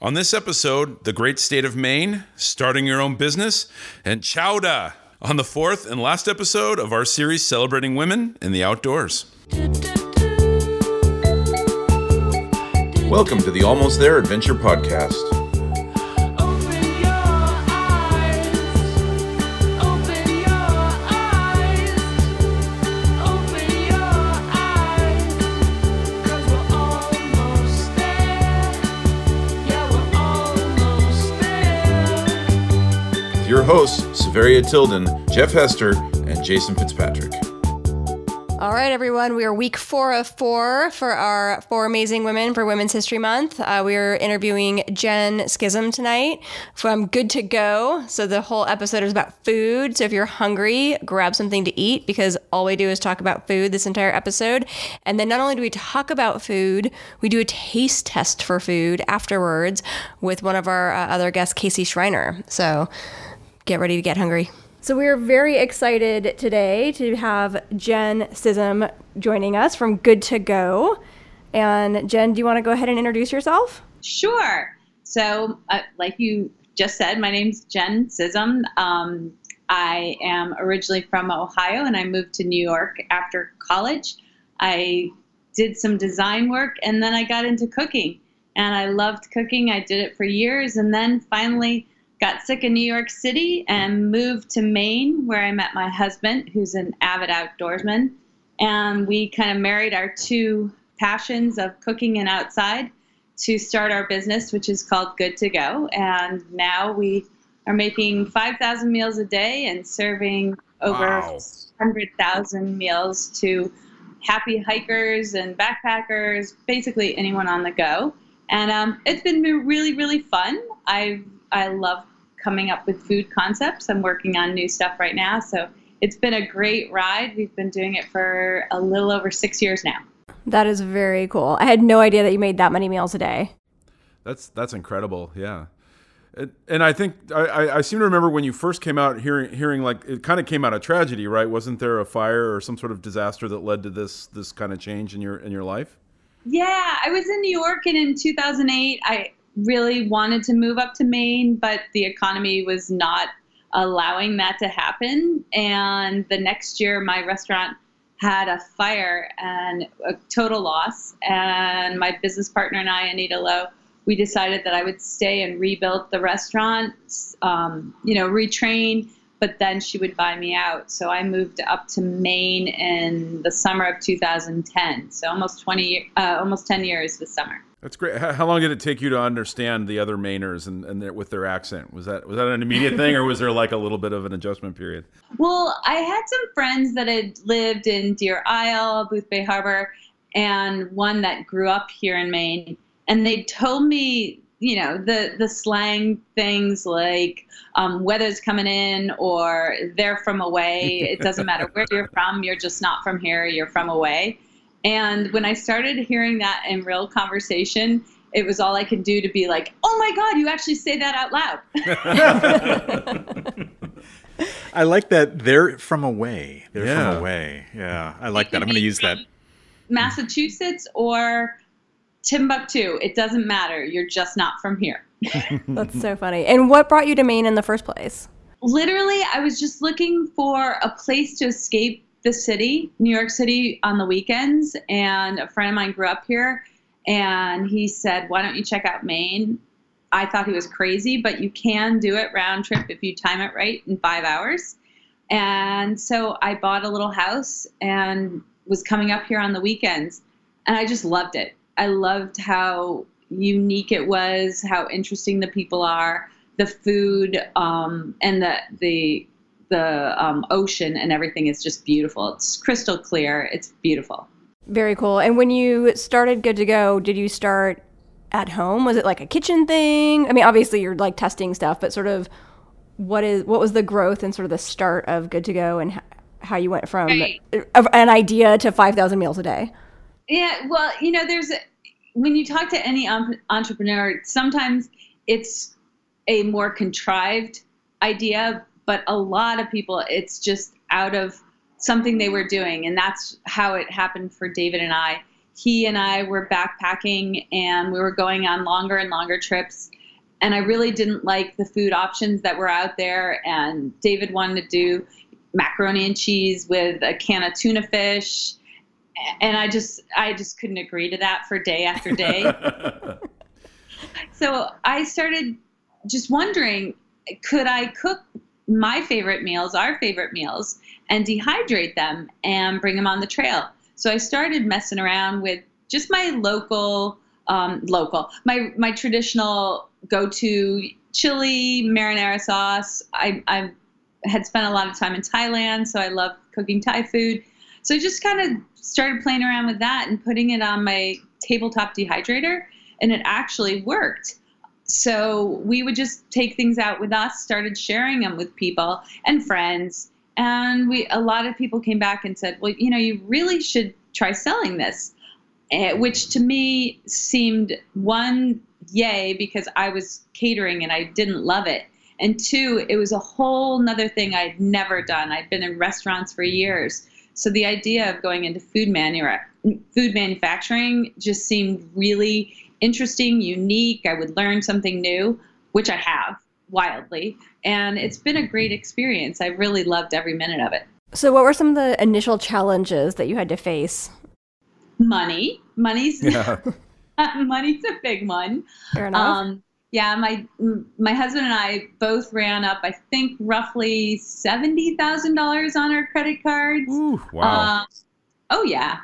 On this episode, the great state of Maine, starting your own business, and chowda on the fourth and last episode of our series celebrating women in the outdoors. Welcome to the Almost There Adventure Podcast. Hosts, Severia Tilden, Jeff Hester, and Jason Fitzpatrick. All right, everyone. We are week four of four for our Four Amazing Women for Women's History Month. Uh, we are interviewing Jen Scism tonight from Good to Go. So the whole episode is about food. So if you're hungry, grab something to eat because all we do is talk about food this entire episode. And then not only do we talk about food, we do a taste test for food afterwards with one of our uh, other guests, Casey Schreiner. So get ready to get hungry. So we are very excited today to have Jen Scism joining us from Good to Go. And Jen, do you want to go ahead and introduce yourself? Sure. So, uh, like you just said, my name's Jen Scism. Um, I am originally from Ohio and I moved to New York after college. I did some design work and then I got into cooking. And I loved cooking. I did it for years and then finally got sick in New York City and moved to Maine where I met my husband, who's an avid outdoorsman. And we kind of married our two passions of cooking and outside to start our business, which is called Good to Go. And now we are making 5,000 meals a day and serving over Wow. 100,000 meals to happy hikers and backpackers, basically anyone on the go. And um, it's been really, really fun. I I love coming up with food concepts. I'm working on new stuff right now, so it's been a great ride. We've been doing it for a little over six years now. That is very cool. I had no idea that you made that many meals a day. That's that's incredible. Yeah. And, and I think I, I- I seem to remember when you first came out hearing hearing like it kind of came out of tragedy, right? Wasn't there a fire or some sort of disaster that led to this this kind of change in your in your life? Yeah, I was in New York, and in 2008, I really wanted to move up to Maine, but the economy was not allowing that to happen. And the next year, my restaurant had a fire and a total loss. And my business partner and I, Anita Lo, we decided that I would stay and rebuild the restaurant, um, you know, retrain, but then she would buy me out. So I moved up to Maine in the summer of 2010. So almost 20, uh, almost 10 years this summer. That's great. How, long did it take you to understand the other Mainers and, and their, with their accent? Was that was that an immediate thing, or was there like a little bit of an adjustment period? Well, I had some friends that had lived in Deer Isle, Boothbay Harbor, and one that grew up here in Maine. And they told me, you know, the, the slang things like um, weather's coming in or they're from away. It doesn't matter where you're from, you're just not from here, you're from away. And when I started hearing that in real conversation, it was all I could do to be like, oh my God, you actually say that out loud. I like that they're from away. They're Yeah. from away. Yeah, I like that. I'm going to use that. Massachusetts or Timbuktu. It doesn't matter. You're just not from here. That's so funny. And what brought you to Maine in the first place? Literally, I was just looking for a place to escape the city, New York City, on the weekends. And a friend of mine grew up here, and he said, Why don't you check out Maine? I thought he was crazy, but you can do it round trip if you time it right in five hours. And so I bought a little house and was coming up here on the weekends. And I just loved it. I loved how unique it was, how interesting the people are, the food, um, and the the the um, ocean and everything is just beautiful. It's crystal clear. It's beautiful. Very cool. And when you started Good to Go, did you start at home? Was it like a kitchen thing? I mean, obviously you're like testing stuff, but sort of what is what was the growth and sort of the start of Good to Go and how you went from Right. an idea to 5,000 meals a day? Yeah, well, you know, there's when you talk to any entrepreneur, sometimes it's a more contrived idea, but a lot of people, it's just out of something they were doing, and that's how it happened for David and I. he and I were backpacking and we were going on longer and longer trips. And I really didn't like the food options that were out there. And David wanted to do macaroni and cheese with a can of tuna fish. And I just, I just couldn't agree to that for day after day. so I started just wondering, could I cook my favorite meals, our favorite meals, and dehydrate them and bring them on the trail? So I started messing around with just my local, um, local, my my traditional go-to chili marinara sauce. I I had spent a lot of time in Thailand, so I love cooking Thai food. So I just kind of started playing around with that and putting it on my tabletop dehydrator, and it actually worked. So we would just take things out with us, started sharing them with people and friends, and we a lot of people came back and said, "Well, you know, you really should try selling this," eh, which to me seemed one yay because I was catering and I didn't love it, and two, it was a whole nother thing I'd never done. I'd been in restaurants for years, so the idea of going into food manu- food manufacturing just seemed really interesting, unique. I would learn something new, which I have wildly, and it's been a great experience. I really loved every minute of it. So, what were some of the initial challenges that you had to face? Money, money's yeah. money's a big one. Fair enough. Um, yeah, my my husband and I both ran up, I think, roughly seventy thousand dollars on our credit cards. Ooh, wow. Uh, oh yeah,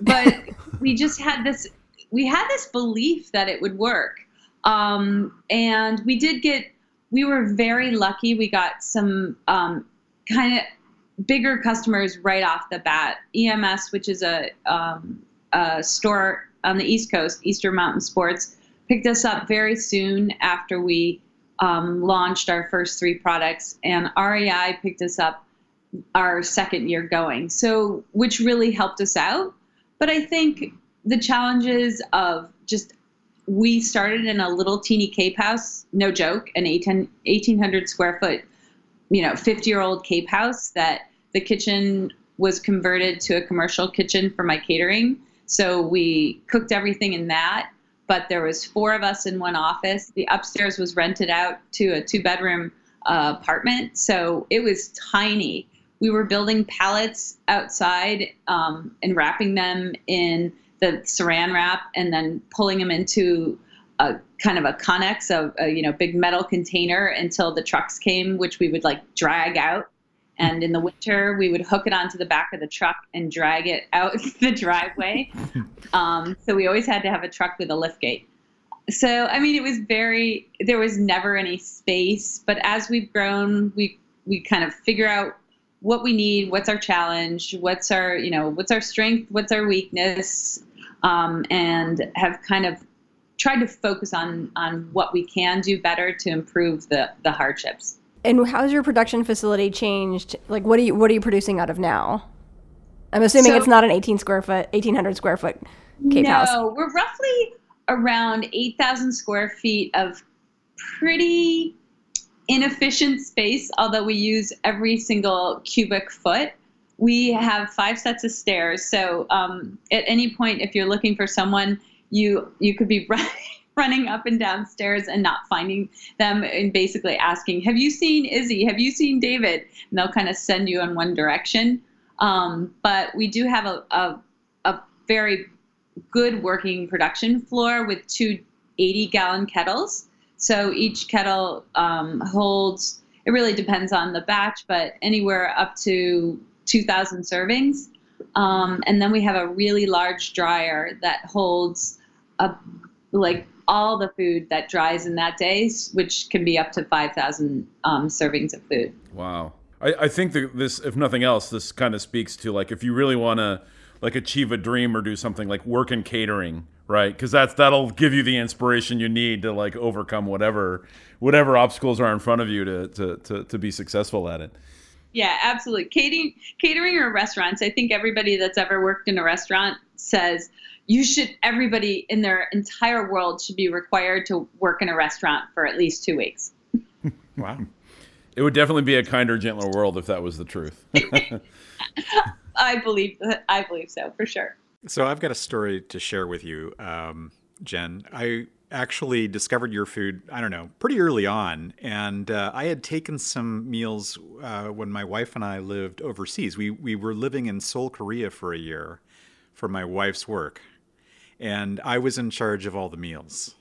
but we just had this. We had this belief that it would work, um, and we did get. We were very lucky. We got some um, kind of bigger customers right off the bat. EMS, which is a, um, a store on the East Coast, Eastern Mountain Sports, picked us up very soon after we um, launched our first three products, and REI picked us up our second year going. So, which really helped us out. But I think the challenges of just we started in a little teeny cape house, no joke, an 18, 1800 square foot, you know, 50 year old cape house that the kitchen was converted to a commercial kitchen for my catering. So we cooked everything in that, but there was four of us in one office. The upstairs was rented out to a two bedroom uh, apartment, so it was tiny. We were building pallets outside um, and wrapping them in the saran wrap and then pulling them into a kind of a connex of a you know big metal container until the trucks came, which we would like drag out. And in the winter, we would hook it onto the back of the truck and drag it out the driveway. Um, so we always had to have a truck with a lift gate. So I mean, it was very. There was never any space, but as we've grown, we we kind of figure out what we need, what's our challenge, what's our you know what's our strength, what's our weakness, um, and have kind of tried to focus on on what we can do better to improve the the hardships. and how's your production facility changed? Like, what are you what are you producing out of now? I'm assuming So- it's not an 18 square foot, 1800 square foot cape no, house. we're roughly around 8,000 square feet of pretty inefficient space, although we use every single cubic foot. We have five sets of stairs, so um, at any point, if you're looking for someone, you you could be run, running up and down stairs and not finding them, and basically asking, "Have you seen Izzy? Have you seen David?" And they'll kind of send you in one direction. Um, but we do have a, a a very good working production floor with two 80 gallon kettles. So each kettle um, holds, it really depends on the batch, but anywhere up to 2,000 servings. Um, and then we have a really large dryer that holds a, like all the food that dries in that day, which can be up to 5,000 um, servings of food. Wow. I, I think that this, if nothing else, this kind of speaks to like if you really want to like achieve a dream or do something like work in catering, right? Because that's that'll give you the inspiration you need to like overcome whatever whatever obstacles are in front of you to to to, to be successful at it. Yeah, absolutely. Catering, catering or restaurants. I think everybody that's ever worked in a restaurant says you should. Everybody in their entire world should be required to work in a restaurant for at least two weeks. Wow. It would definitely be a kinder, gentler world if that was the truth. I believe. I believe so for sure. So I've got a story to share with you, um, Jen. I actually discovered your food, I don't know, pretty early on. And uh, I had taken some meals uh, when my wife and I lived overseas. We, we were living in Seoul, Korea for a year for my wife's work. And I was in charge of all the meals.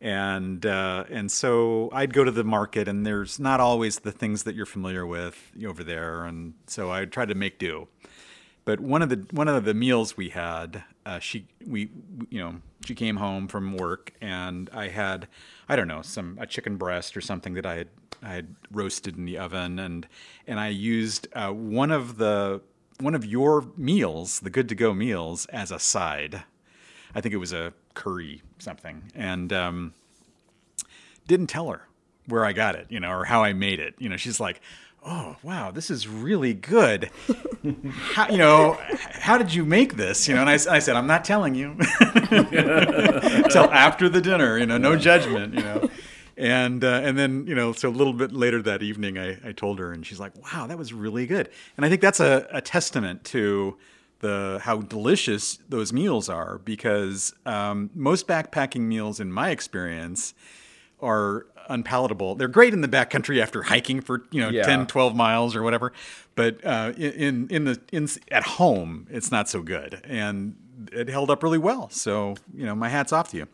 And uh, and so I'd go to the market, and there's not always the things that you're familiar with over there, and so I tried to make do but one of the one of the meals we had uh, she we you know she came home from work and i had i don't know some a chicken breast or something that i had i had roasted in the oven and and i used uh, one of the one of your meals the good to go meals as a side i think it was a curry something and um, didn't tell her where I got it, you know, or how I made it. You know, she's like, "Oh, wow, this is really good." how, you know, how did you make this? You know, and I, I said, "I'm not telling you until after the dinner. You know, no judgment. You know." And uh, and then you know, so a little bit later that evening, I, I told her, and she's like, "Wow, that was really good." And I think that's a, a testament to the how delicious those meals are because um, most backpacking meals, in my experience, are unpalatable. They're great in the backcountry after hiking for, you know, Yeah. 10, 12 miles or whatever. But uh, in in the in at home, it's not so good. And it held up really well. So, you know, my hat's off to you.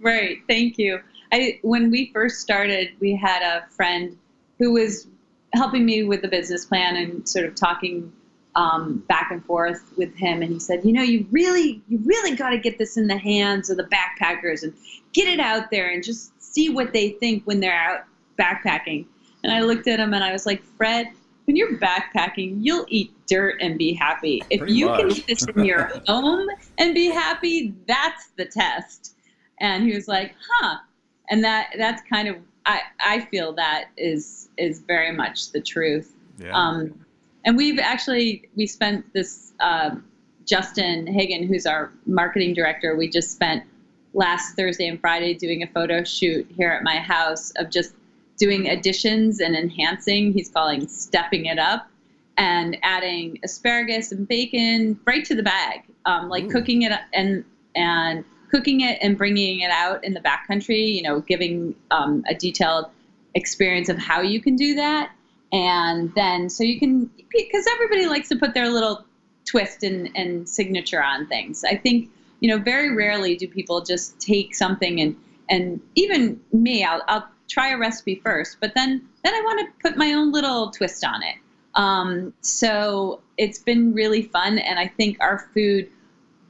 Right. Thank you. I when we first started, we had a friend who was helping me with the business plan and sort of talking um, back and forth with him. And he said, you know, you really, you really got to get this in the hands of the backpackers and get it out there and just see what they think when they're out backpacking. And I looked at him and I was like, Fred, when you're backpacking, you'll eat dirt and be happy. If Pretty you can much. eat this in your home and be happy, that's the test. And he was like, huh. And that that's kind of I, I feel that is is very much the truth. Yeah. Um, and we've actually we spent this uh, Justin Hagen, who's our marketing director. We just spent last Thursday and Friday doing a photo shoot here at my house of just doing additions and enhancing. He's calling stepping it up and adding asparagus and bacon right to the bag, um, like Ooh. cooking it and and cooking it and bringing it out in the backcountry. You know, giving um, a detailed experience of how you can do that and then so you can because everybody likes to put their little twist and, and signature on things i think you know very rarely do people just take something and and even me i'll, I'll try a recipe first but then then i want to put my own little twist on it. Um, so it's been really fun and i think our food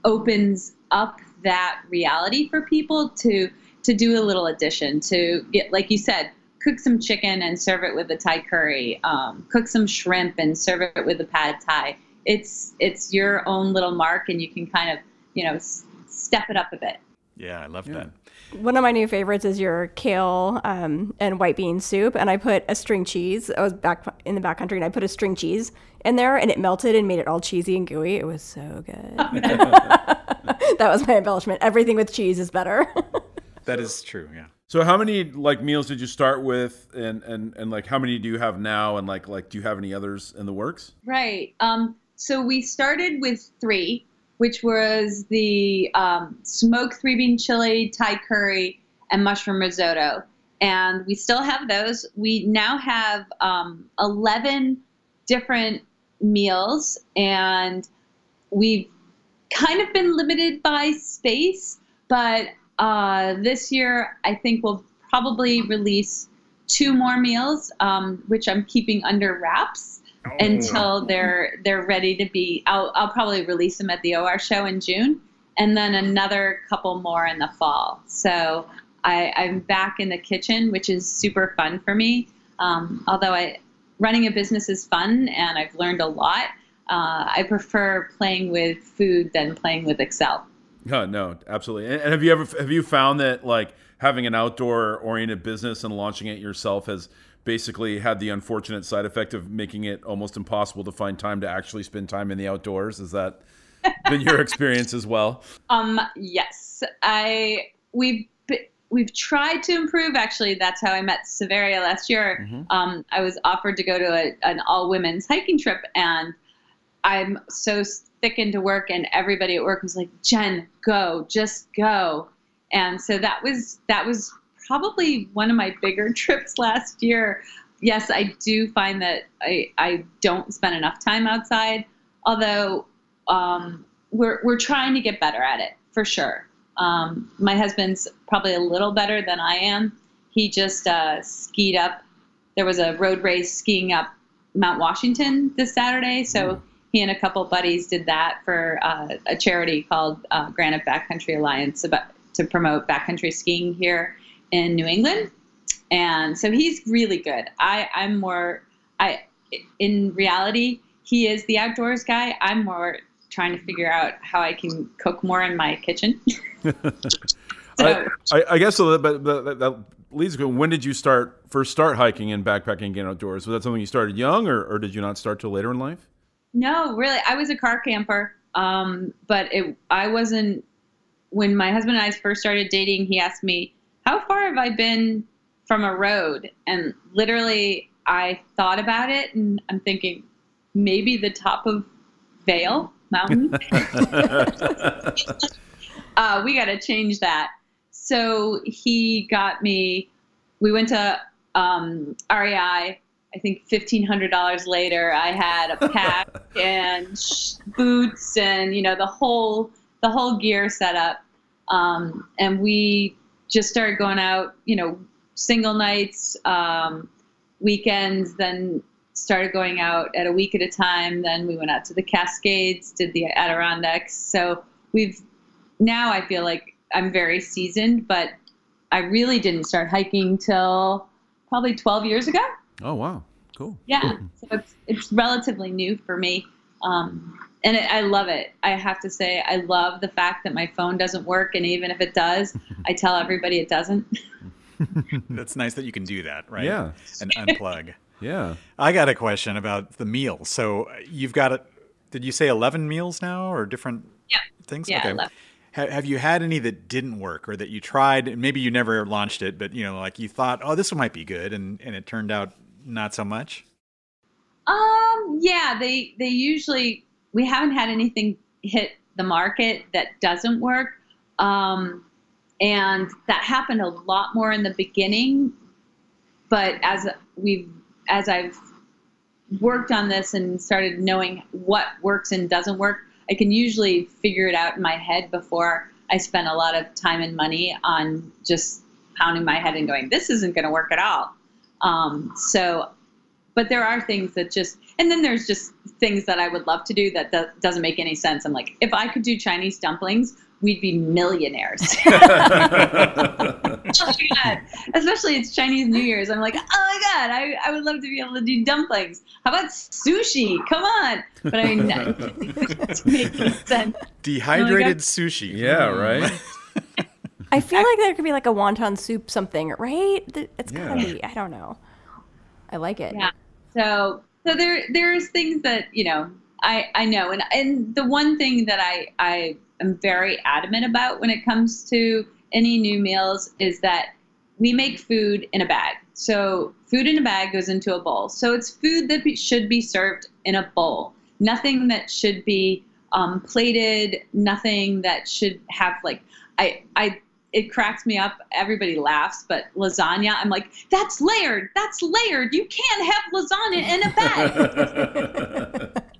opens up that reality for people to to do a little addition to get like you said cook some chicken and serve it with a thai curry um, cook some shrimp and serve it with a pad thai. It's it's your own little mark and you can kind of you know s- step it up a bit yeah, I love Yeah. that. One of my new favorites is your kale um, and white bean soup, and I put a string cheese. I was back in the backcountry, and I put a string cheese in there, and it melted and made it all cheesy and gooey. It was so good. that was my embellishment. Everything with cheese is better. That is true. Yeah. So how many like meals did you start with, and and and like how many do you have now, and like like do you have any others in the works? Right. Um, so we started with three, which was the um, smoked three bean chili, Thai curry, and mushroom risotto. And we still have those. We now have um, 11 different meals, and we've kind of been limited by space, but uh, this year I think we'll probably release two more meals, um, which I'm keeping under wraps until they're they're ready to be. I'll I'll probably release them at the OR show in June, and then another couple more in the fall. So I, I'm back in the kitchen, which is super fun for me. Um, although I running a business is fun and I've learned a lot. Uh, I prefer playing with food than playing with Excel. No, no, absolutely. And, and have you ever have you found that like having an outdoor oriented business and launching it yourself has basically had the unfortunate side effect of making it almost impossible to find time to actually spend time in the outdoors? Has that been your experience as well? Um, yes, I we've we've tried to improve. Actually, that's how I met Severia last year. Mhm. Um, I was offered to go to a, an all women's hiking trip, and I'm so thick into work, and everybody at work was like, "Jen, go, just go." And so that was that was probably one of my bigger trips last year. Yes, I do find that I I don't spend enough time outside, although um, we're we're trying to get better at it for sure. Um, my husband's probably a little better than I am. He just uh, skied up. There was a road race skiing up Mount Washington this Saturday, so he and a couple buddies did that for uh, a charity called uh, Granite Backcountry Alliance about, to promote backcountry skiing here in New England. And so he's really good. I, I'm more. I in reality, he is the outdoors guy. I'm more trying to figure out how I can cook more in my kitchen. so I, I, guess so. But, that- that leads to when did you start first start hiking and backpacking and getting outdoors? Was that something you started young, or, or did you not start till later in life? No, really, I was a car camper. Um, but it, I wasn't. When my husband and I first started dating, he asked me, "How far have I been from a road?" And literally, I thought about it, and I'm thinking, maybe the top of Vale Mountain. uh, we got to change that. So he got me. We went to um, REI. I think fifteen hundred dollars later, I had a pack and sh- boots and you know the whole the whole gear set up. Um, and we just started going out. You know, single nights, um, weekends. Then started going out at a week at a time. Then we went out to the Cascades, did the Adirondacks. So we've now I feel like I'm very seasoned, but I really didn't start hiking till probably 12 years ago. Oh wow, cool. Yeah, so it's it's relatively new for me, um, and it, I love it. I have to say, I love the fact that my phone doesn't work, and even if it does, I tell everybody it doesn't. That's nice that you can do that, right? Yeah. And unplug. Yeah. I got a question about the meals. So uh, you've got it. Did you say eleven meals now, or different Yeah. things? Yeah, Okay. 11. Have you had any that didn't work, or that you tried? and Maybe you never launched it, but you know, like you thought, oh, this one might be good, and and it turned out not so much. Um, yeah, they they usually we haven't had anything hit the market that doesn't work. Um, and that happened a lot more in the beginning, but as we've as I've worked on this and started knowing what works and doesn't work, I can usually figure it out in my head before I spend a lot of time and money on just pounding my head and going, this isn't going to work at all. Um, so but there are things that just and then there's just things that i would love to do that do- doesn't make any sense i'm like if i could do chinese dumplings we'd be millionaires oh my god especially it's chinese new year's i'm like oh my god I, I would love to be able to do dumplings how about sushi come on but i mean it's making sense Dehydrated oh sushi. Yeah. Right. I feel like there could be like a wonton soup something, right? Th- It's gotta Yeah. be. I don't know. I like it. Yeah. So so there there's things that you know I I know and and the one thing that I I am very adamant about when it comes to any new meals is that we make food in a bag. So food in a bag goes into a bowl. So it's food that be, should be served in a bowl. Nothing that should be um, plated. Nothing that should have like I I it cracks me up. Everybody laughs, but lasagna, I'm like, that's layered. That's layered. You can't have lasagna in a bag.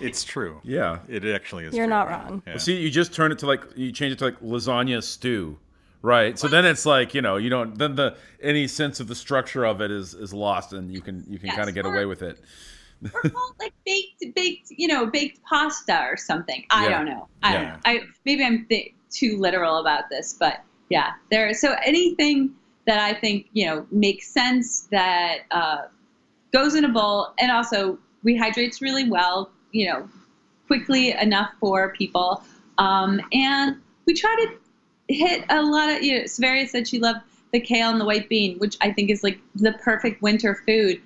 It's true. yeah. It actually is. You're true. not wrong. Yeah. See, you just turn it to like you change it to like lasagna stew, right? So then it's like you know you don't then the any sense of the structure of it is is lost, and you can you can Yes, kind of get or- away with it. or call it like baked, baked, you know, baked pasta or something. I Yeah. don't know. I don't know. I maybe I'm th- too literal about this, but yeah, there. So anything that I think you know makes sense that uh, goes in a bowl and also rehydrates really well, you know, quickly enough for people. Um, and we try to hit a lot of, you know, Severia said she loved the kale and the white bean, which I think is like the perfect winter food.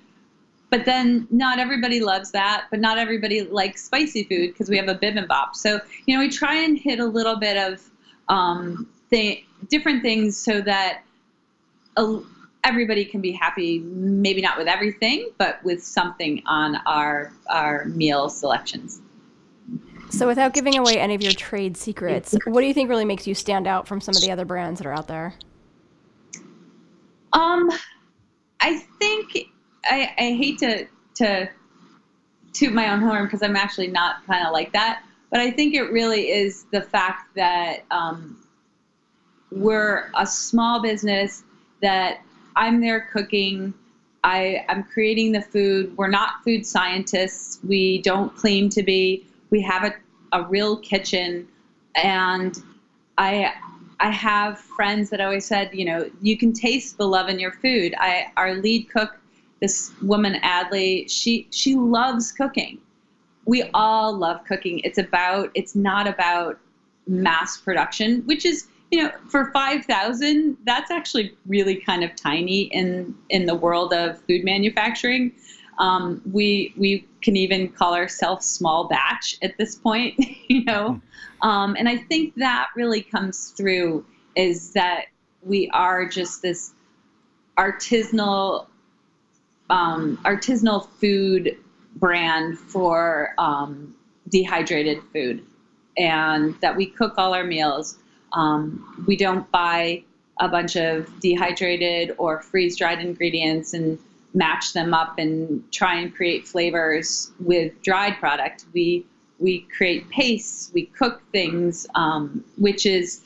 But then not everybody loves that, but not everybody likes spicy food because we have a bibimbap. So, you know, we try and hit a little bit of um, different things so that a, everybody can be happy, maybe not with everything, but with something on our our meal selections. So, without giving away any of your trade secrets, what do you think really makes you stand out from some of the other brands that are out there? Um, I think I, I hate to to toot my own horn because I'm actually not kind of like that, but I think it really is the fact that um, we're a small business that I'm there cooking. I, I'm creating the food. We're not food scientists. We don't claim to be. We have a, a real kitchen. And I I have friends that always said, you know, you can taste the love in your food. I our lead cook, this woman Adley, she she loves cooking. We all love cooking. It's about it's not about mass production, which is you know for five thousand that's actually really kind of tiny in in the world of food manufacturing. Um, we we can even call ourselves small batch at this point, you know. Um, and I think that really comes through is that we are just this artisanal um, artisanal food brand for um, dehydrated food, and that we cook all our meals. Um, we don't buy a bunch of dehydrated or freeze dried ingredients and match them up and try and create flavors with dried product. We we create pastes, we cook things, um, which is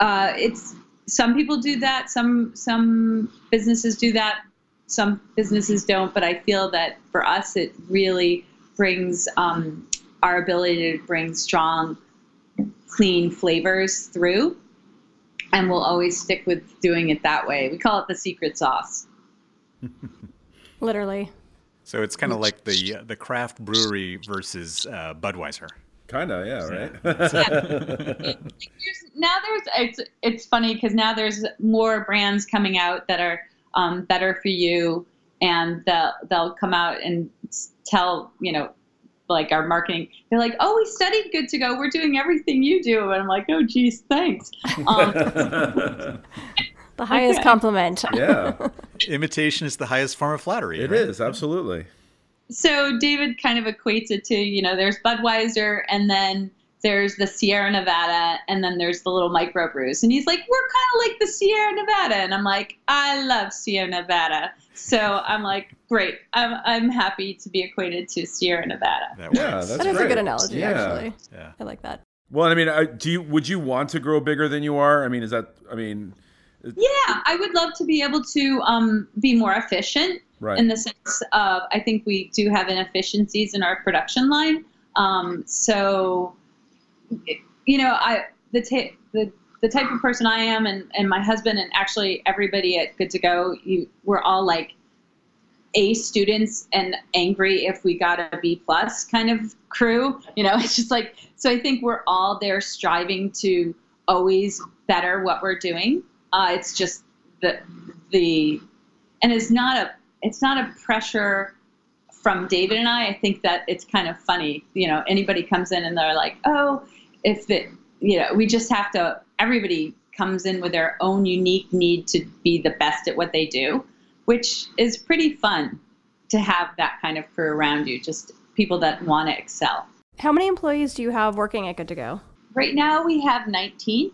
uh, it's some people do that, some some businesses do that, some businesses don't. But I feel that for us, it really brings um, our ability to bring strong, clean flavors through, and we'll always stick with doing it that way. We call it the secret sauce. Literally. So it's kind of like the uh, the craft brewery versus uh, Budweiser. Kind of, yeah, right. There's- now there's it's it's funny because now there's more brands coming out that are um, better for you, and they'll they'll come out and tell you know like our marketing. They're like, oh, we studied Good to Go. We're doing everything you do, and I'm like, oh, geez, thanks. Um, The highest Okay. compliment. yeah, Imitation is the highest form of flattery. it right? is absolutely. so David kind of equates it to you know there's Budweiser and then there's the Sierra Nevada and then there's the little microbrews and he's like we're kind of like the Sierra Nevada and I'm like I love Sierra Nevada so I'm like great I'm I'm happy to be equated to Sierra Nevada That Yeah, works. that's That is a good analogy, Yeah. actually. yeah. I like that. Well, I mean, I, do you would you want to grow bigger than you are? I mean, is that? I mean, yeah I would love to be able to um, be more efficient right? in the sense of I think we do have inefficiencies in our production line. Um, so, you know, I the ta- the the type of person I am, and and my husband, and actually everybody at Good to Go, you we're all like A students and angry if we got a B plus kind of crew. You know, it's just like so. I think we're all there striving to always better what we're doing. Uh, it's just the the and it's not a it's not a pressure from David and I. I think that it's kind of funny. You know, anybody comes in and they're like, oh, if it, you know, we just have to. Everybody comes in with their own unique need to be the best at what they do, which is pretty fun to have that kind of crew around you. Just people that want to excel. How many employees do you have working at Good to Go? Right now we have 19,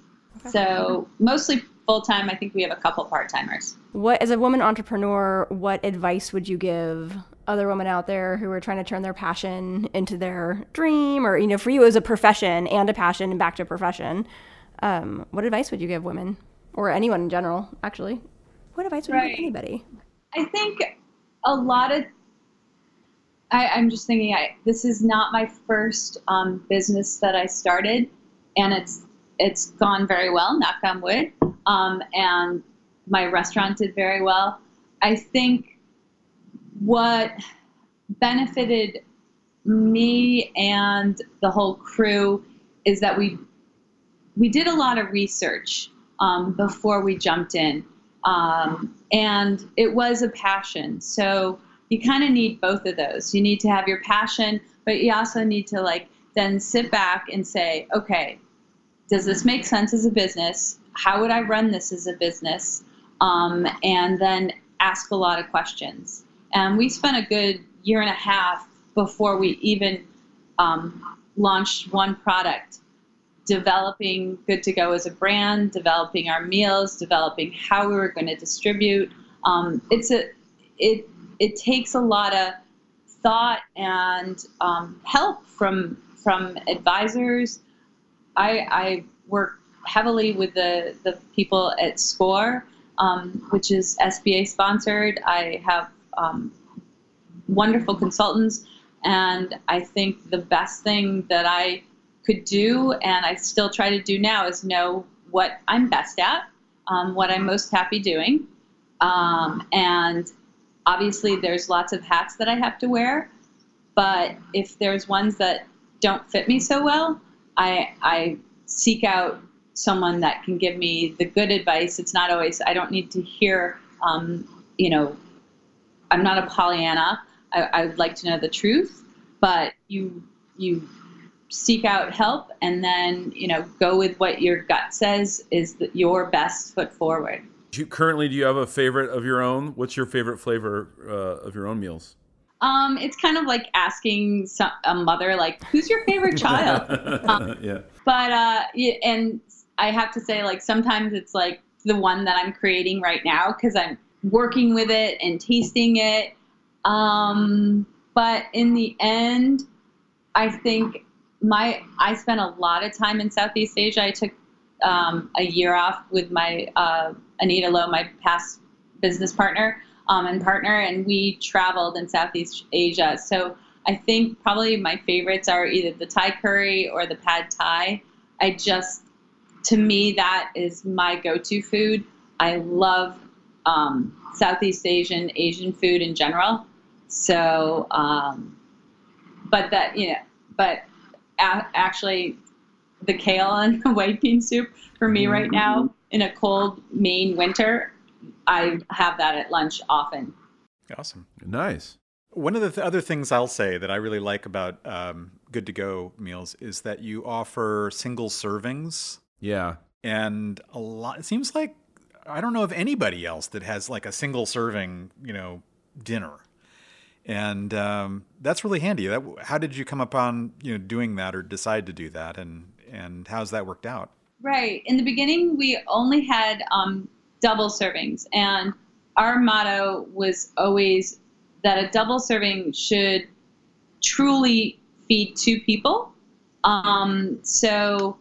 so mostly full time. I think we have a couple part timers. What, as a woman entrepreneur, what advice would you give other women out there who are trying to turn their passion into their dream, or you know, for you as a profession and a passion and back to a profession? Um, what advice would you give women, or anyone in general? Actually, what advice would you give anybody? I think a lot of I, I'm just thinking I this is not my first um, business that I started and it's it's gone very well, knock on wood. Um, and my restaurant did very well. I think what benefited me and the whole crew is that we we did a lot of research um, before we jumped in, um, and it was a passion. So you kind of need both of those. You need to have your passion, but you also need to like then sit back and say, okay, does this make sense as a business? How would I run this as a business? Um, and then ask a lot of questions. And we spent a good year and a half before we even um, launched one product, developing Good to Go as a brand, developing our meals, developing how we were going to distribute. Um, it's a it it takes a lot of thought and um, help from from advisors. I, I work heavily with the, the people at SCORE, um, which is SBA sponsored. I have um, wonderful consultants, and I think the best thing that I could do, and I still try to do now, is know what I'm best at, um, what I'm most happy doing. Um, and obviously, there's lots of hats that I have to wear, but if there's ones that don't fit me so well, I, I seek out someone that can give me the good advice. It's not always, I don't need to hear, um, you know, I'm not a Pollyanna. I, I would like to know the truth, but you, you seek out help and then, you know, go with what your gut says is the, your best foot forward. Do you, currently, do you have a favorite of your own? What's your favorite flavor uh, of your own meals? Um, it's kind of like asking some, a mother, like, who's your favorite child? Um, yeah. but uh and i have to say like sometimes it's like the one that i'm creating right now because i'm working with it and tasting it um but in the end i think my i spent a lot of time in southeast asia i took um, a year off with my uh, anita lo my past business partner um, and partner and we traveled in southeast asia so I think probably my favorites are either the Thai curry or the pad Thai. I just, to me, that is my go-to food. I love um, Southeast Asian, Asian food in general. So, um, but that you know, but a- actually, the kale and the white bean soup for me right now in a cold Maine winter, I have that at lunch often. Awesome. Nice. One of the th- other things I'll say that I really like about um, Good to Go meals is that you offer single servings, Yeah. and a lot. It seems like I don't know of anybody else that has like a single serving, you know, dinner, and um, that's really handy. That how did you come upon you know doing that or decide to do that, and and how's that worked out? Right. In the beginning, we only had um, double servings, and our motto was always that a double serving should truly feed two people. Um, so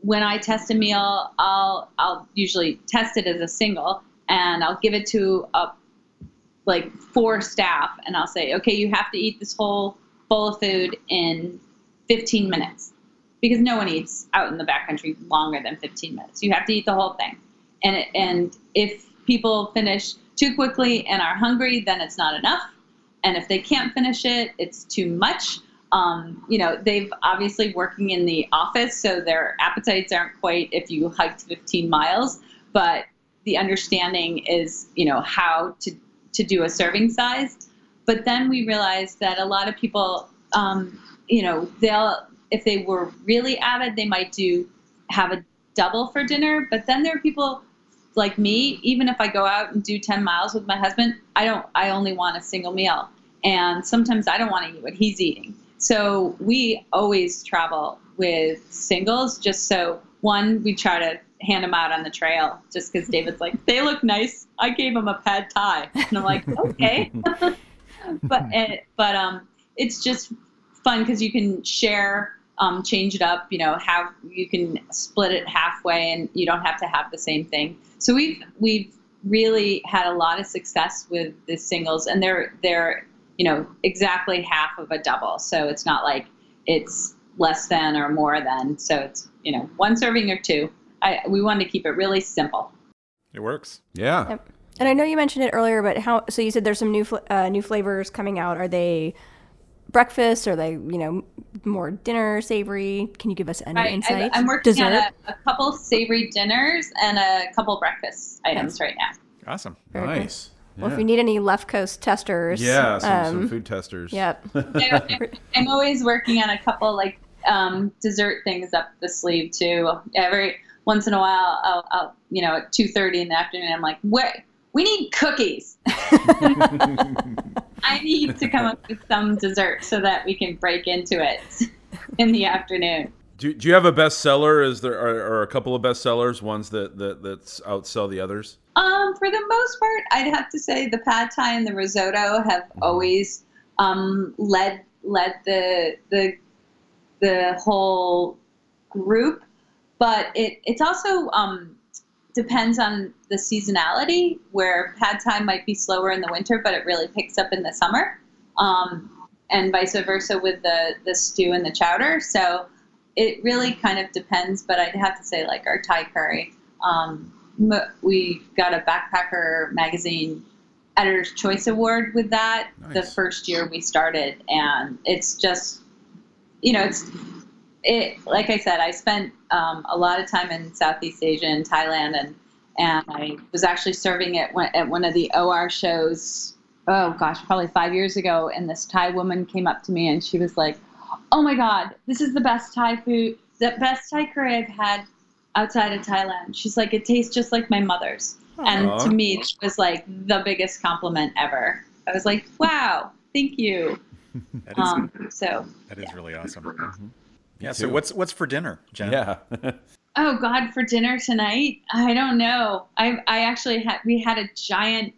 when I test a meal, I'll I'll usually test it as a single, and I'll give it to a like four staff, and I'll say, okay, you have to eat this whole bowl of food in 15 minutes because no one eats out in the backcountry longer than 15 minutes. You have to eat the whole thing. And, it, and if people finish too quickly and are hungry, then it's not enough. And if they can't finish it, it's too much. Um, you know, they've obviously working in the office, so their appetites aren't quite if you hiked 15 miles, but the understanding is, you know, how to, to do a serving size. But then we realized that a lot of people, um, you know, they'll, if they were really avid, they might do have a double for dinner. But then there are people like me, even if I go out and do 10 miles with my husband, I don't, I only want a single meal. And sometimes I don't want to eat what he's eating. So we always travel with singles just so one, we try to hand them out on the trail just because David's like, they look nice. I gave him a pad thai. And I'm like, okay. but, and, but, um, it's just fun because you can share um, change it up. You know, have you can split it halfway, and you don't have to have the same thing. So we've we've really had a lot of success with the singles, and they're they're you know exactly half of a double. So it's not like it's less than or more than. So it's you know one serving or two. I, we wanted to keep it really simple. It works. Yeah. Yep. And I know you mentioned it earlier, but how? So you said there's some new fl- uh, new flavors coming out. Are they breakfast? Are they you know more dinner savory? Can you give us any I, insight? I, am working Dessert. on a, a couple savory dinners and a couple breakfast items right now. Awesome. Very good. Nice. Well, if you need any left coast testers, Yeah, some, some um, food testers. Yep. I- I'm always working on a couple like um, dessert things up the sleeve too. Every once in a while, I'll, I'll you know at two thirty in the afternoon, I'm like, wait, we need cookies. I need to come up with some dessert so that we can break into it. in the afternoon. Do, do you have a bestseller? Is there are, are a couple of bestsellers, ones that that that outsell the others? Um, for the most part, I'd have to say the pad thai and the risotto have always um, led led the the the whole group, but it it's also um, depends on the seasonality. Where pad thai might be slower in the winter, but it really picks up in the summer, um, and vice versa with the the stew and the chowder. So it really kind of depends. But I'd have to say like our Thai curry. Um, we got a backpacker magazine editor's choice award with that the first year we started and it's just you know it's it like i said i spent um, a lot of time in southeast asia and thailand and and i was actually serving at one, at one of the OR shows oh gosh probably five years ago and this thai woman came up to me and she was like oh my god this is the best thai food the best thai curry i've had outside of thailand. She's like it tastes just like my mother's. And to me it was like the biggest compliment ever. I was like wow thank you. That is, um, so that is really awesome. Mm-hmm. Yeah. So what's what's for dinner, Jen? Yeah. Oh God, for dinner tonight? I don't know. I I actually had we had a giant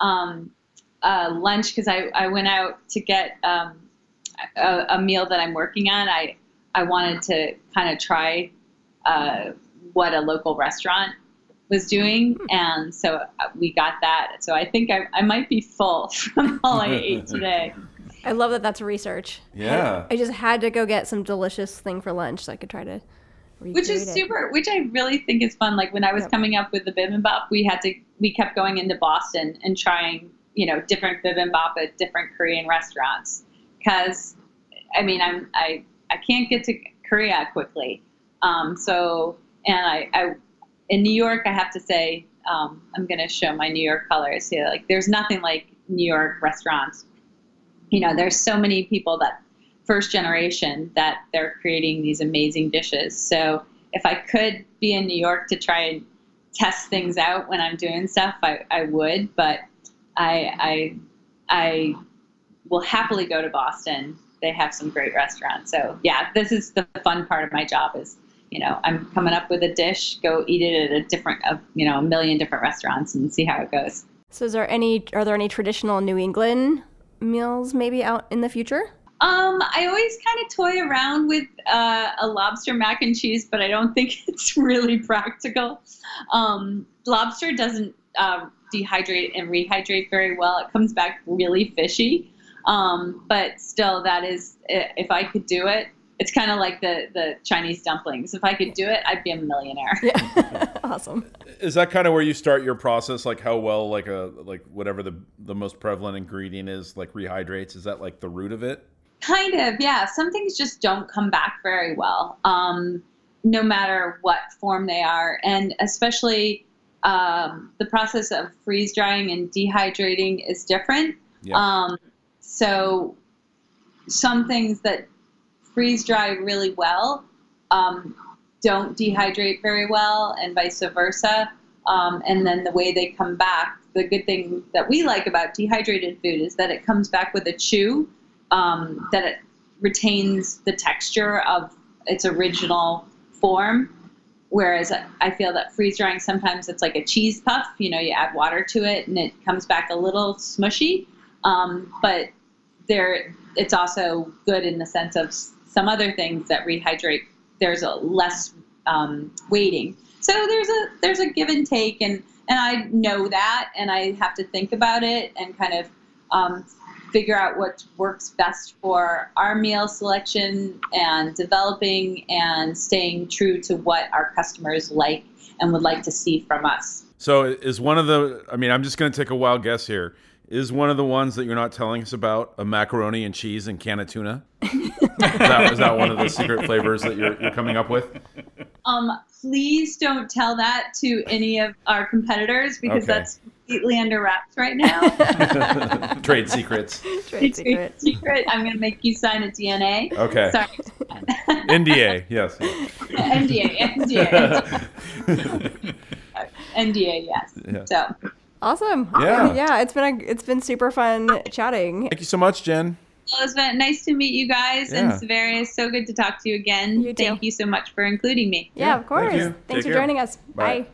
um, uh, lunch because I, I went out to get um, a, a meal that I'm working on. I I wanted to kind of try uh, what a local restaurant was doing, and so uh, we got that. So I think I, I might be full from all I ate today. I love that that's research. Yeah. I just had to go get some delicious thing for lunch so I could try to which is recreate it. super which i really think is fun like when i was Yep. coming up with the bibimbap we had to we kept going into boston and trying you know different bibimbap at different korean restaurants because i mean i'm i i can't get to korea quickly um, so and i i in new york i have to say um, i'm going to show my new york colors here like there's nothing like new york restaurants you know there's so many people that first generation that they're creating these amazing dishes. So if I could be in New York to try and test things out when I'm doing stuff, I, I would. But I, I I will happily go to Boston. They have some great restaurants. So yeah, this is the fun part of my job is you know I'm coming up with a dish, go eat it at a different uh, you know a million different restaurants and see how it goes. So is there any are there any traditional New England meals maybe out in the future? Um, I always kind of toy around with uh, a lobster mac and cheese, but I don't think it's really practical. Um, lobster doesn't uh, dehydrate and rehydrate very well. It comes back really fishy. Um, but still, that is, if I could do it, it's kind of like the, the Chinese dumplings. If I could do it, I'd be a millionaire. Yeah. awesome. Is that kind of where you start your process? Like how well, like a like whatever the the most prevalent ingredient is, like rehydrates. Is that like the root of it? Kind of, yeah. Some things just don't come back very well, um, no matter what form they are. And especially um, the process of freeze drying and dehydrating is different. Yeah. Um, so some things that freeze dry really well um, don't dehydrate very well, and vice versa. Um, and then the way they come back, the good thing that we like about dehydrated food is that it comes back with a chew, um, that it retains the texture of its original form. Whereas I feel that freeze drying sometimes it's like a cheese puff. You know, you add water to it and it comes back a little smushy. Um, but there, it's also good in the sense of some other things that rehydrate. There's a less um, waiting. So there's a there's a give and take, and and I know that, and I have to think about it and kind of um, figure out what works best for our meal selection and developing and staying true to what our customers like and would like to see from us. So is one of the? I mean, I'm just going to take a wild guess here. Is one of the ones that you're not telling us about a macaroni and cheese and can of tuna? is, that, is that one of the secret flavors that you're, you're coming up with? Um, please don't tell that to any of our competitors because Okay. that's completely under wraps right now. Trade secrets. Trade It's a secret. secret. I'm going to make you sign a DNA. Okay. Sorry. NDA. Yes. NDA. NDA. NDA. Yes. Yeah. So Awesome. Yeah. Yeah, it's been a, it's been super fun chatting. Thank you so much, Jen. Well, it's been nice to meet you guys, Yeah. and Severia, so good to talk to you again. You too. Thank you so much for including me. Yeah, of course. you. Thanks Take for care. joining us. Bye. Bye.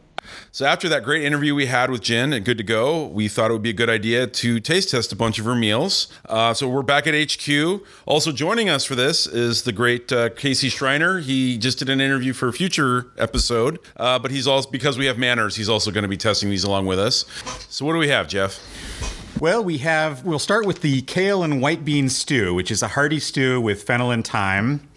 So after that great interview we had with Jen at Good to Go, we thought it would be a good idea to taste test a bunch of her meals. Uh, so we're back at HQ. Also joining us for this is the great uh, Casey Schreiner. He just did an interview for a future episode, uh, but he's also because we have manners, he's also going to be testing these along with us. So what do we have, Jeff? Well, we have. We'll start with the kale and white bean stew, which is a hearty stew with fennel and thyme.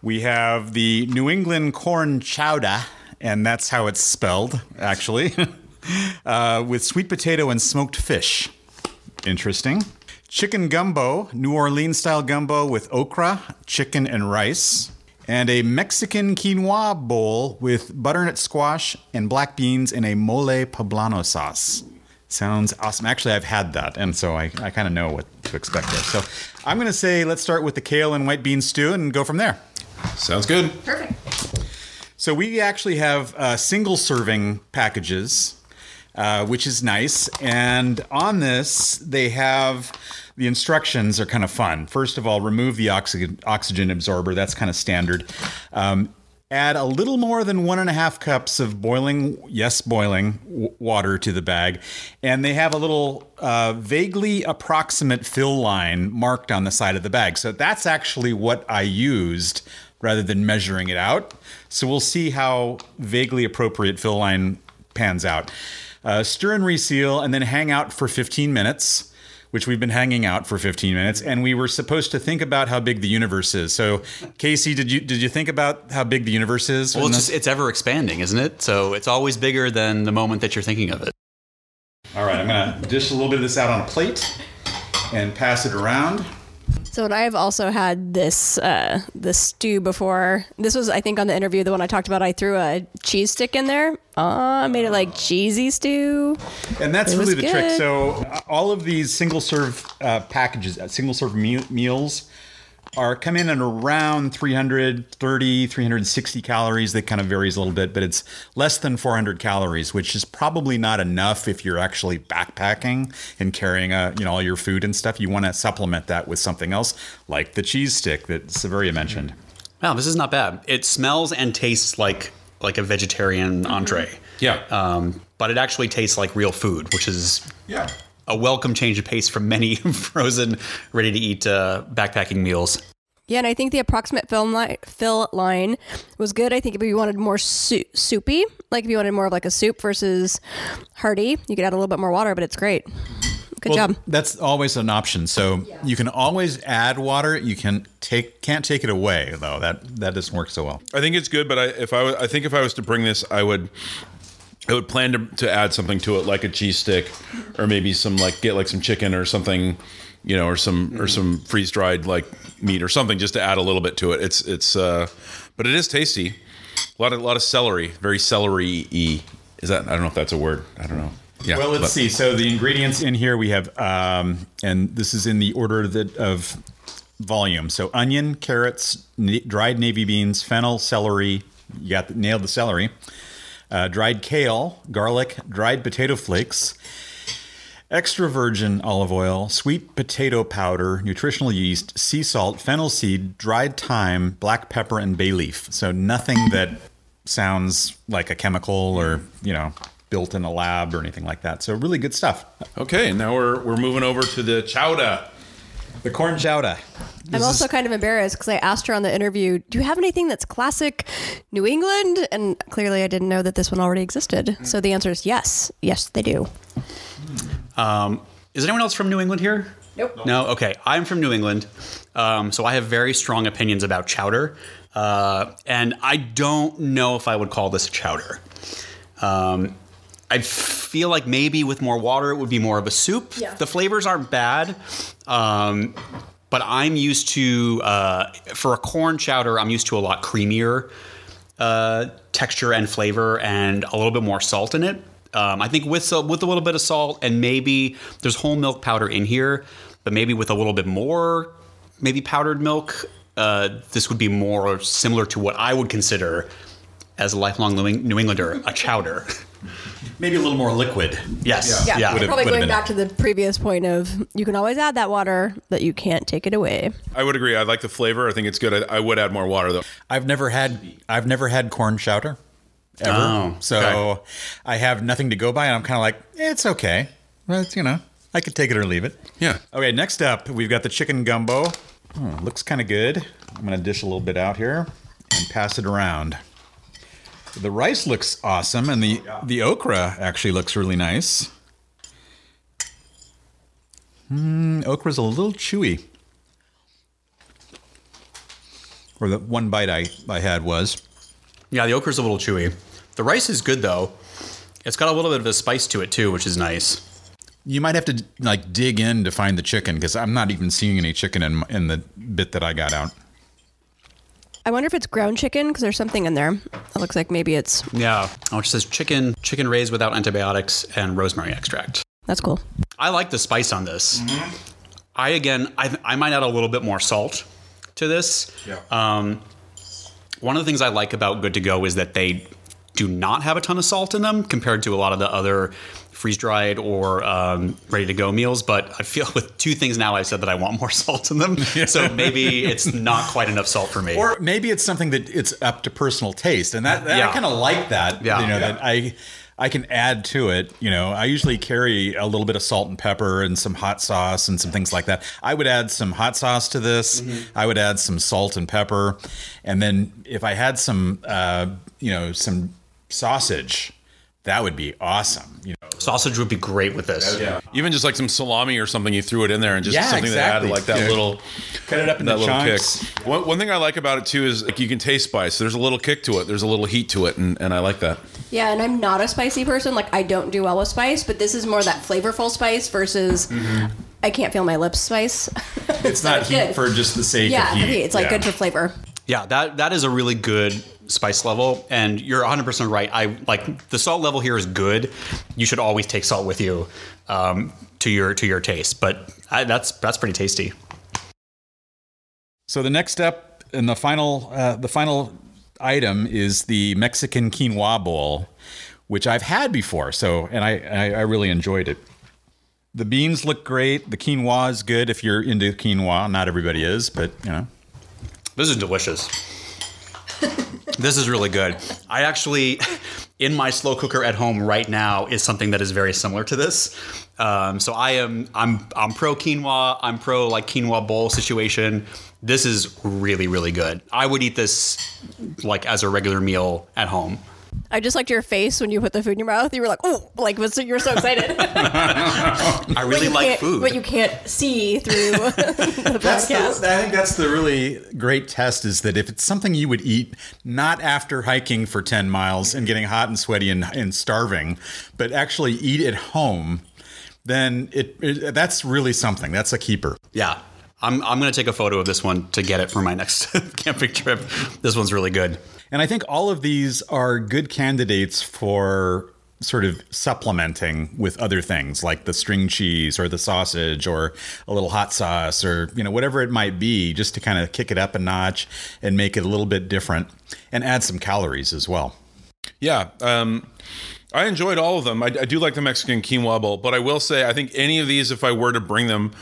We have the New England corn chowder, and that's how it's spelled, actually, uh, with sweet potato and smoked fish. Interesting. Chicken gumbo, New Orleans style gumbo with okra, chicken, and rice. And a Mexican quinoa bowl with butternut squash and black beans in a mole poblano sauce. Sounds awesome. Actually, I've had that, and so I, I kind of know what to expect there. So I'm going to say let's start with the kale and white bean stew and go from there. Sounds good. So we actually have uh, single serving packages, uh, which is nice. And on this, they have the instructions are kind of fun. First of all, remove the oxygen, oxygen absorber. That's kind of standard. Um, add a little more than one and a half cups of boiling, yes, boiling w- water to the bag. And they have a little uh, vaguely approximate fill line marked on the side of the bag. So that's actually what I used rather than measuring it out. So we'll see how vaguely appropriate fill line pans out. Uh, stir and reseal, and then hang out for 15 minutes, which we've been hanging out for 15 minutes. And we were supposed to think about how big the universe is. So, Casey, did you did you think about how big the universe is? Well, it's just it's ever expanding, isn't it? So it's always bigger than the moment that you're thinking of it. All right, I'm gonna dish a little bit of this out on a plate and pass it around. So and I've also had this uh, this stew before. This was I think on the interview, the one I talked about. I threw a cheese stick in there. Uh, made it like cheesy stew. And that's It really the trick. So uh, all of these single serve uh, packages, uh, single serve me- meals are come in at around 330, 360 calories. That kind of varies a little bit, but it's less than 400 calories, which is probably not enough if you're actually backpacking and carrying a, you know, all your food and stuff. You want to supplement that with something else like the cheese stick that Severia mentioned. Wow, this is not bad. It smells and tastes like like a vegetarian entree. Yeah. Um, but it actually tastes like real food, which is yeah. A welcome change of pace from many frozen, ready to eat uh, backpacking meals. Yeah, and I think the approximate film line, fill line was good. I think if you wanted more su- soupy, like if you wanted more of like a soup versus hearty, you could add a little bit more water, but it's great. Good Well, job. That's always an option. So you can always add water. You can take can't take it away though. That that doesn't work so well. I think it's good, but I if I I think if I was to bring this, I would I would plan to, to add something to it, like a cheese stick, or maybe some like get like some chicken or something, you know, or some or some freeze dried like meat or something, just to add a little bit to it. It's it's uh, but it is tasty. A lot of a lot of celery, very celery y. Is that I don't know if that's a word. I don't know. Yeah. Well, let's but- see. So the ingredients in here we have, um, and this is in the order that of volume. So onion, carrots, n- dried navy beans, fennel, celery. You got the, nailed the celery. Uh, dried kale, garlic, dried potato flakes, extra virgin olive oil, sweet potato powder, nutritional yeast, sea salt, fennel seed, dried thyme, black pepper, and bay leaf. So nothing that sounds like a chemical or you know built in a lab or anything like that. So really good stuff. Okay, now we're we're moving over to the chowder. The corn chowder. I'm also kind of embarrassed because I asked her on the interview, "Do you have anything that's classic New England?" And clearly, I didn't know that this one already existed. So the answer is yes, yes, they do. Um, is anyone else from New England here? Nope. No. Okay, I'm from New England, um, so I have very strong opinions about chowder, uh, and I don't know if I would call this a chowder. Um, I feel like maybe with more water, it would be more of a soup. Yeah. The flavors aren't bad. Um, but I'm used to, uh, for a corn chowder, I'm used to a lot creamier uh, texture and flavor and a little bit more salt in it. Um, I think with so- with a little bit of salt and maybe there's whole milk powder in here, but maybe with a little bit more, maybe powdered milk, uh, this would be more similar to what I would consider as a lifelong New Englander a chowder. maybe a little more liquid. Yes. Yeah, Yeah. Would've- probably going been back to the previous point of you can always add that water, but you can't take it away. I would agree. I like the flavor. I think it's good. I, I would add more water though. I've never had I've never had corn chowder ever. Oh, so okay. I have nothing to go by and I'm kind of like, eh, it's okay. Well, it's, you know, I could take it or leave it. Yeah. Okay, next up, we've got the chicken gumbo. Oh, looks kind of good. I'm going to dish a little bit out here and pass it around. The rice looks awesome and the the okra actually looks really nice. Mm, okra's a little chewy. Or the one bite I, I had was. Yeah, the okra's a little chewy. The rice is good though. It's got a little bit of a spice to it too, which is nice. You might have to like dig in to find the chicken because I'm not even seeing any chicken in in the bit that I got out. I wonder if it's ground chicken because there's something in there. It looks like maybe it's Yeah. Oh, it says chicken, chicken raised without antibiotics and rosemary extract. that's cool. I like the spice on this. I again, I, I might add a little bit more salt to this. Yeah. Um, one of the things I like about Good to Go is that they do not have a ton of salt in them compared to a lot of the other freeze dried or um, ready to go meals. But I feel with two things now, I've said that I want more salt in them. so maybe it's not quite enough salt for me. Or maybe it's something that it's up to personal taste, and that, that Yeah. I kind of like that. Yeah. you know Yeah. that I I can add to it. You know, I usually carry a little bit of salt and pepper and some hot sauce and some things like that. I would add some hot sauce to this. I would add some salt and pepper, and then if I had some, uh, you know, some sausage, that would be awesome. You know, Sausage would be great with this. Even just like some salami or something, you threw it in there and just Yeah, something exactly. that added like that Yeah. little cut it up into that little chunks. kick. One, one thing I like about it too is like you can taste spice. There's a little kick to it. There's a little heat to it, and, and I like that. Yeah, and I'm not a spicy person. Like I don't do well with spice, but this is more that flavorful spice versus mm-hmm. I can't feel my lips spice. It's not Good. heat for just the sake yeah, of heat. okay, it's like Yeah. good for flavor. Yeah, that that is a really good spice level, and you're 100 percent right. I like the salt level here is good. You should always take salt with you um, to your to your taste, but I, that's that's pretty tasty. So the next step and the final uh, the final item is the Mexican quinoa bowl, which I've had before. So and I, I I really enjoyed it. The beans look great. The quinoa is good if you're into quinoa. Not everybody is, but you know. This is delicious. this is really good. I actually, in my slow cooker at home right now, is something that is very similar to this. Um, so I am I'm I'm pro quinoa. I'm pro like quinoa bowl situation. This is really really good. I would eat this like as a regular meal at home. I just liked your face when you put the food in your mouth. You were like, "Oh!" Like was you were so excited. I really like can't- food. but you can't see through the That's the. I think that's the really great test is that if it's something you would eat not after hiking for 10 miles and getting hot and sweaty and, and starving, but actually eat at home, then it, it that's really something. That's a keeper. yeah. I'm, I'm going to take a photo of this one to get it for my next camping trip. This one's really good. And I think all of these are good candidates for sort of supplementing with other things like the string cheese or the sausage or a little hot sauce or you know whatever it might be just to kind of kick it up a notch and make it a little bit different and add some calories as well. Yeah, um, I enjoyed all of them. I, I do like the Mexican quinoa bowl, but I will say I think any of these, if I were to bring them,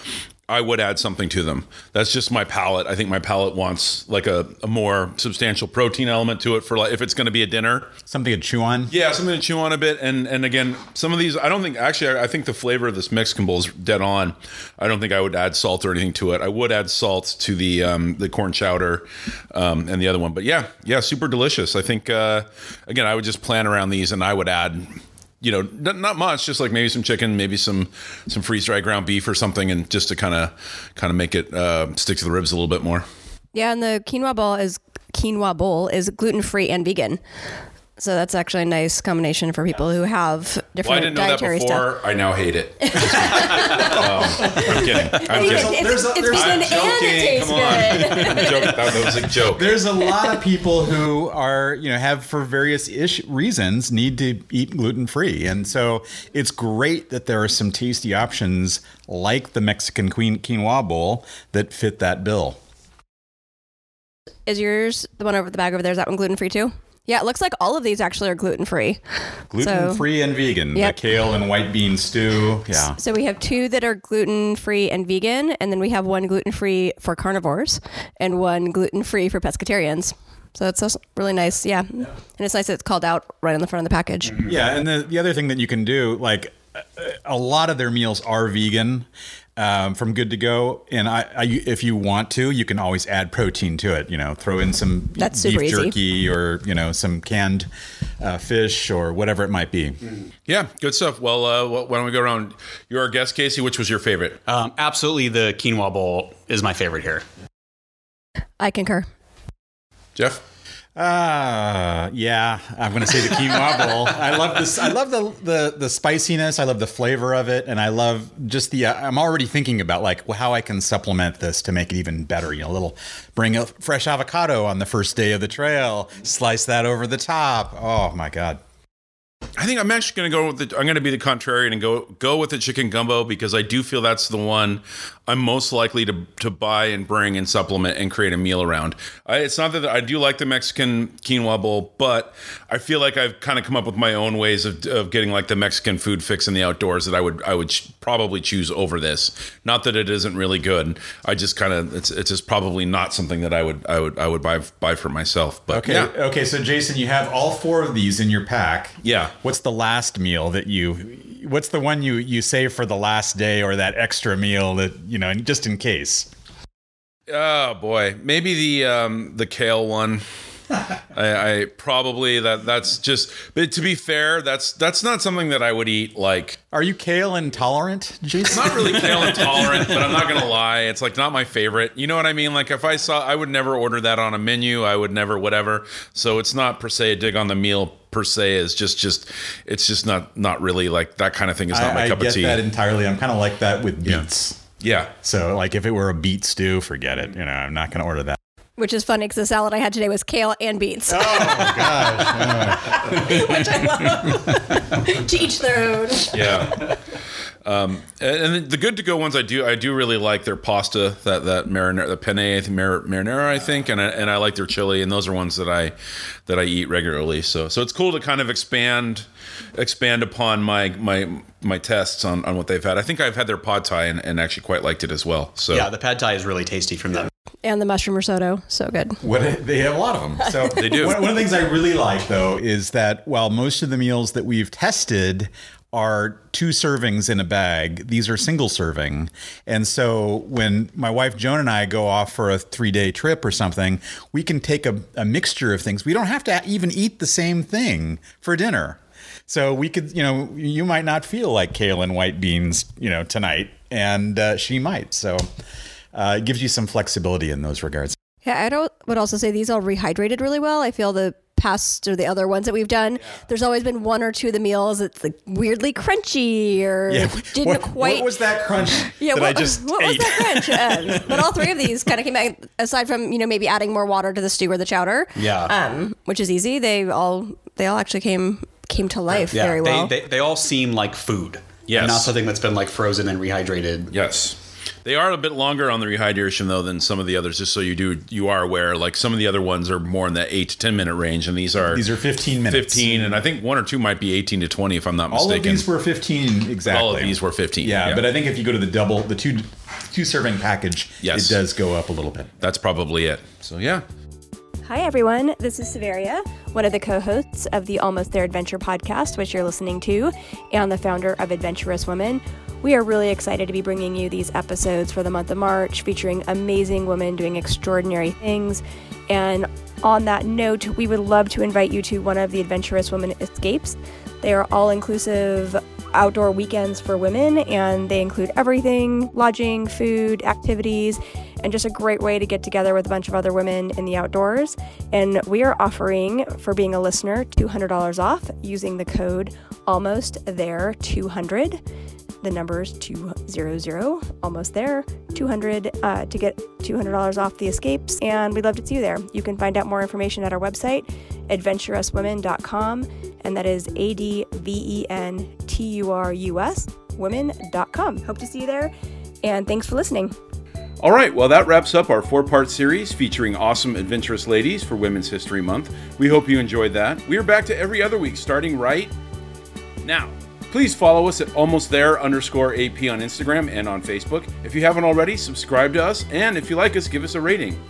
I would add something to them. That's just my palate. I think my palate wants like a, a more substantial protein element to it for like if it's going to be a dinner. Something to chew on. Yeah, something to chew on a bit. And and again, some of these I don't think actually I, I think the flavor of this Mexican bowl is dead on. I don't think I would add salt or anything to it. I would add salt to the um, the corn chowder um, and the other one. But yeah, yeah, super delicious. I think uh, again I would just plan around these and I would add you know not much just like maybe some chicken maybe some some freeze dried ground beef or something and just to kind of kind of make it uh, stick to the ribs a little bit more Yeah, and the quinoa bowl is quinoa bowl is gluten free and vegan. So that's actually a nice combination for people who have different well i didn't know that dietary before stuff. i now hate it um, i'm kidding i'm It's, kidding it's, it's vegan I'm and it tastes joking. Come on. good. I'm joking. That, that was a joke. There's a lot of people who are, you know, have for various ish reasons need to eat gluten free. And so it's great that there are some tasty options like the Mexican queen quinoa bowl that fit that bill. Is yours the one over the bag over there? Is that one gluten free too? Yeah, it looks like all of these actually are gluten free. Gluten free and vegan. Yep. The kale and white bean stew. Yeah. So we have two that are gluten free and vegan, and then we have one gluten free for carnivores and one gluten free for pescatarians. So it's also really nice, yeah. And it's nice that it's called out right on the front of the package. Yeah, and the, the other thing that you can do, like a lot of their meals are vegan um, from Good to Go, and I, I, if you want to, you can always add protein to it. You know, throw in some That's beef easy. jerky or you know some canned uh, fish or whatever it might be. Yeah, good stuff. Well, uh, why don't we go around? You're our guest, Casey. Which was your favorite? Um, absolutely, the quinoa bowl is my favorite here. I concur. Jeff? Uh yeah, I'm gonna say the quinoa bowl. I love this. I love the, the the spiciness. I love the flavor of it, and I love just the. Uh, I'm already thinking about like how I can supplement this to make it even better. You know, a little bring a fresh avocado on the first day of the trail, slice that over the top. Oh my god. I think I'm actually going to go with the. I'm going to be the contrarian and go go with the chicken gumbo because I do feel that's the one I'm most likely to to buy and bring and supplement and create a meal around. I, it's not that I do like the Mexican quinoa bowl, but I feel like I've kind of come up with my own ways of, of getting like the Mexican food fix in the outdoors that I would I would probably choose over this. Not that it isn't really good. I just kind of it's it's just probably not something that I would I would I would buy buy for myself. But Okay. yeah. Okay. So Jason, you have all four of these in your pack. Yeah. What's the last meal that you? What's the one you you save for the last day or that extra meal that you know just in case? Oh boy, maybe the um, the kale one. I, I probably that that's just. But to be fair, that's that's not something that I would eat. Like, Are you kale intolerant, Jason? not really kale intolerant, but I'm not gonna lie, it's like not my favorite. You know what I mean? Like if I saw, I would never order that on a menu. I would never whatever. So it's not per se a dig on the meal per se. Is just just it's just not not really like that kind of thing. Is not my I, I cup of tea. that entirely. I'm kind of like that with beets. yeah. So like if it were a beet stew, forget it. You know, I'm not going to order that. Which is funny because the salad I had today was kale and beets. Oh gosh. which I love. to each their own. yeah. Um, and, and the good to go ones I do I do really like their pasta that that marinara the penne I think, mar- marinara I think and I, and I like their chili and those are ones that I that I eat regularly so so it's cool to kind of expand expand upon my my my tests on, on what they've had I think I've had their pad thai and, and actually quite liked it as well so Yeah, the pad thai is really tasty from them. And the mushroom risotto. So good. What they have a lot of them. So They do. One, one of the things I really like though is that while most of the meals that we've tested are two servings in a bag, these are single serving. And so when my wife Joan and I go off for a three day trip or something, we can take a, a mixture of things. We don't have to even eat the same thing for dinner. So we could, you know, you might not feel like kale and white beans, you know, tonight, and uh, she might. So uh, it gives you some flexibility in those regards. Yeah, I don't, would also say these all rehydrated really well. I feel the past or the other ones that we've done, there's always been one or two of the meals that's like weirdly crunchy or didn't what, quite. What was that crunch yeah, that what, I just what was that crunch? Um, but all three of these kind of came back, aside from you know maybe adding more water to the stew or the chowder, Yeah. um, which is easy. They all they all actually came came to life yeah, very well. they, they, they all seem like food. Yes. Not something that's been like frozen and rehydrated. Yes. They are a bit longer on the rehydration though than some of the others. Just so you do, you are aware. Like some of the other ones are more in the eight to ten minute range, and these are These are 15 minutes. fifteen, and I think one or two might be eighteen to twenty, if I'm not mistaken. All mistaken. of these were 15 exactly. All of these were fifteen. Yeah, but I think if you go to the double, the two two serving package, Yes. it does go up a little bit. that's probably it. So yeah, Hi, everyone. This is Severia, one of the co hosts of the Almost There Adventure podcast, which you're listening to, and the founder of Adventurous Women. We are really excited to be bringing you these episodes for the month of March, featuring amazing women doing extraordinary things. And on that note, we would love to invite you to one of the Adventurous Women escapes. They are all inclusive outdoor weekends for women, and they include everything lodging, food, activities, and just a great way to get together with a bunch of other women in the outdoors. And we are offering, for being a listener, $200 off using the code almost there 200 the numbers 200 almost there 200 uh, to get $200 off the escapes and we'd love to see you there you can find out more information at our website adventurouswomen.com and that is a-d-v-e-n-t-u-r-u-s women.com hope to see you there and thanks for listening All right, well, that wraps up our four part series featuring awesome, adventurous ladies for Women's History Month. We hope you enjoyed that. We are back to every other week starting right now. Please follow us at almost there underscore AP on Instagram and on Facebook. If you haven't already, subscribe to us, and if you like us, give us a rating.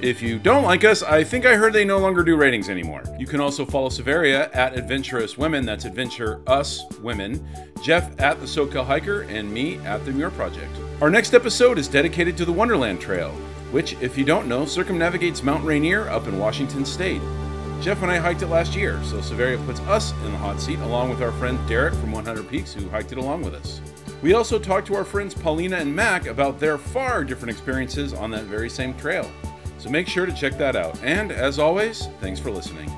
If you don't like us, I think I heard they no longer do ratings anymore. You can also follow Severia at Adventurous Women, that's Adventure Us Women, Jeff at the SoCal Hiker, and me at the Muir Project. Our next episode is dedicated to the Wonderland Trail, which, if you don't know, circumnavigates Mount Rainier up in Washington State. Jeff and I hiked it last year, so Severia puts us in the hot seat along with our friend Derek from 100 Peaks who hiked it along with us. We also talked to our friends Paulina and Mac about their far different experiences on that very same trail. So make sure to check that out. And as always, thanks for listening.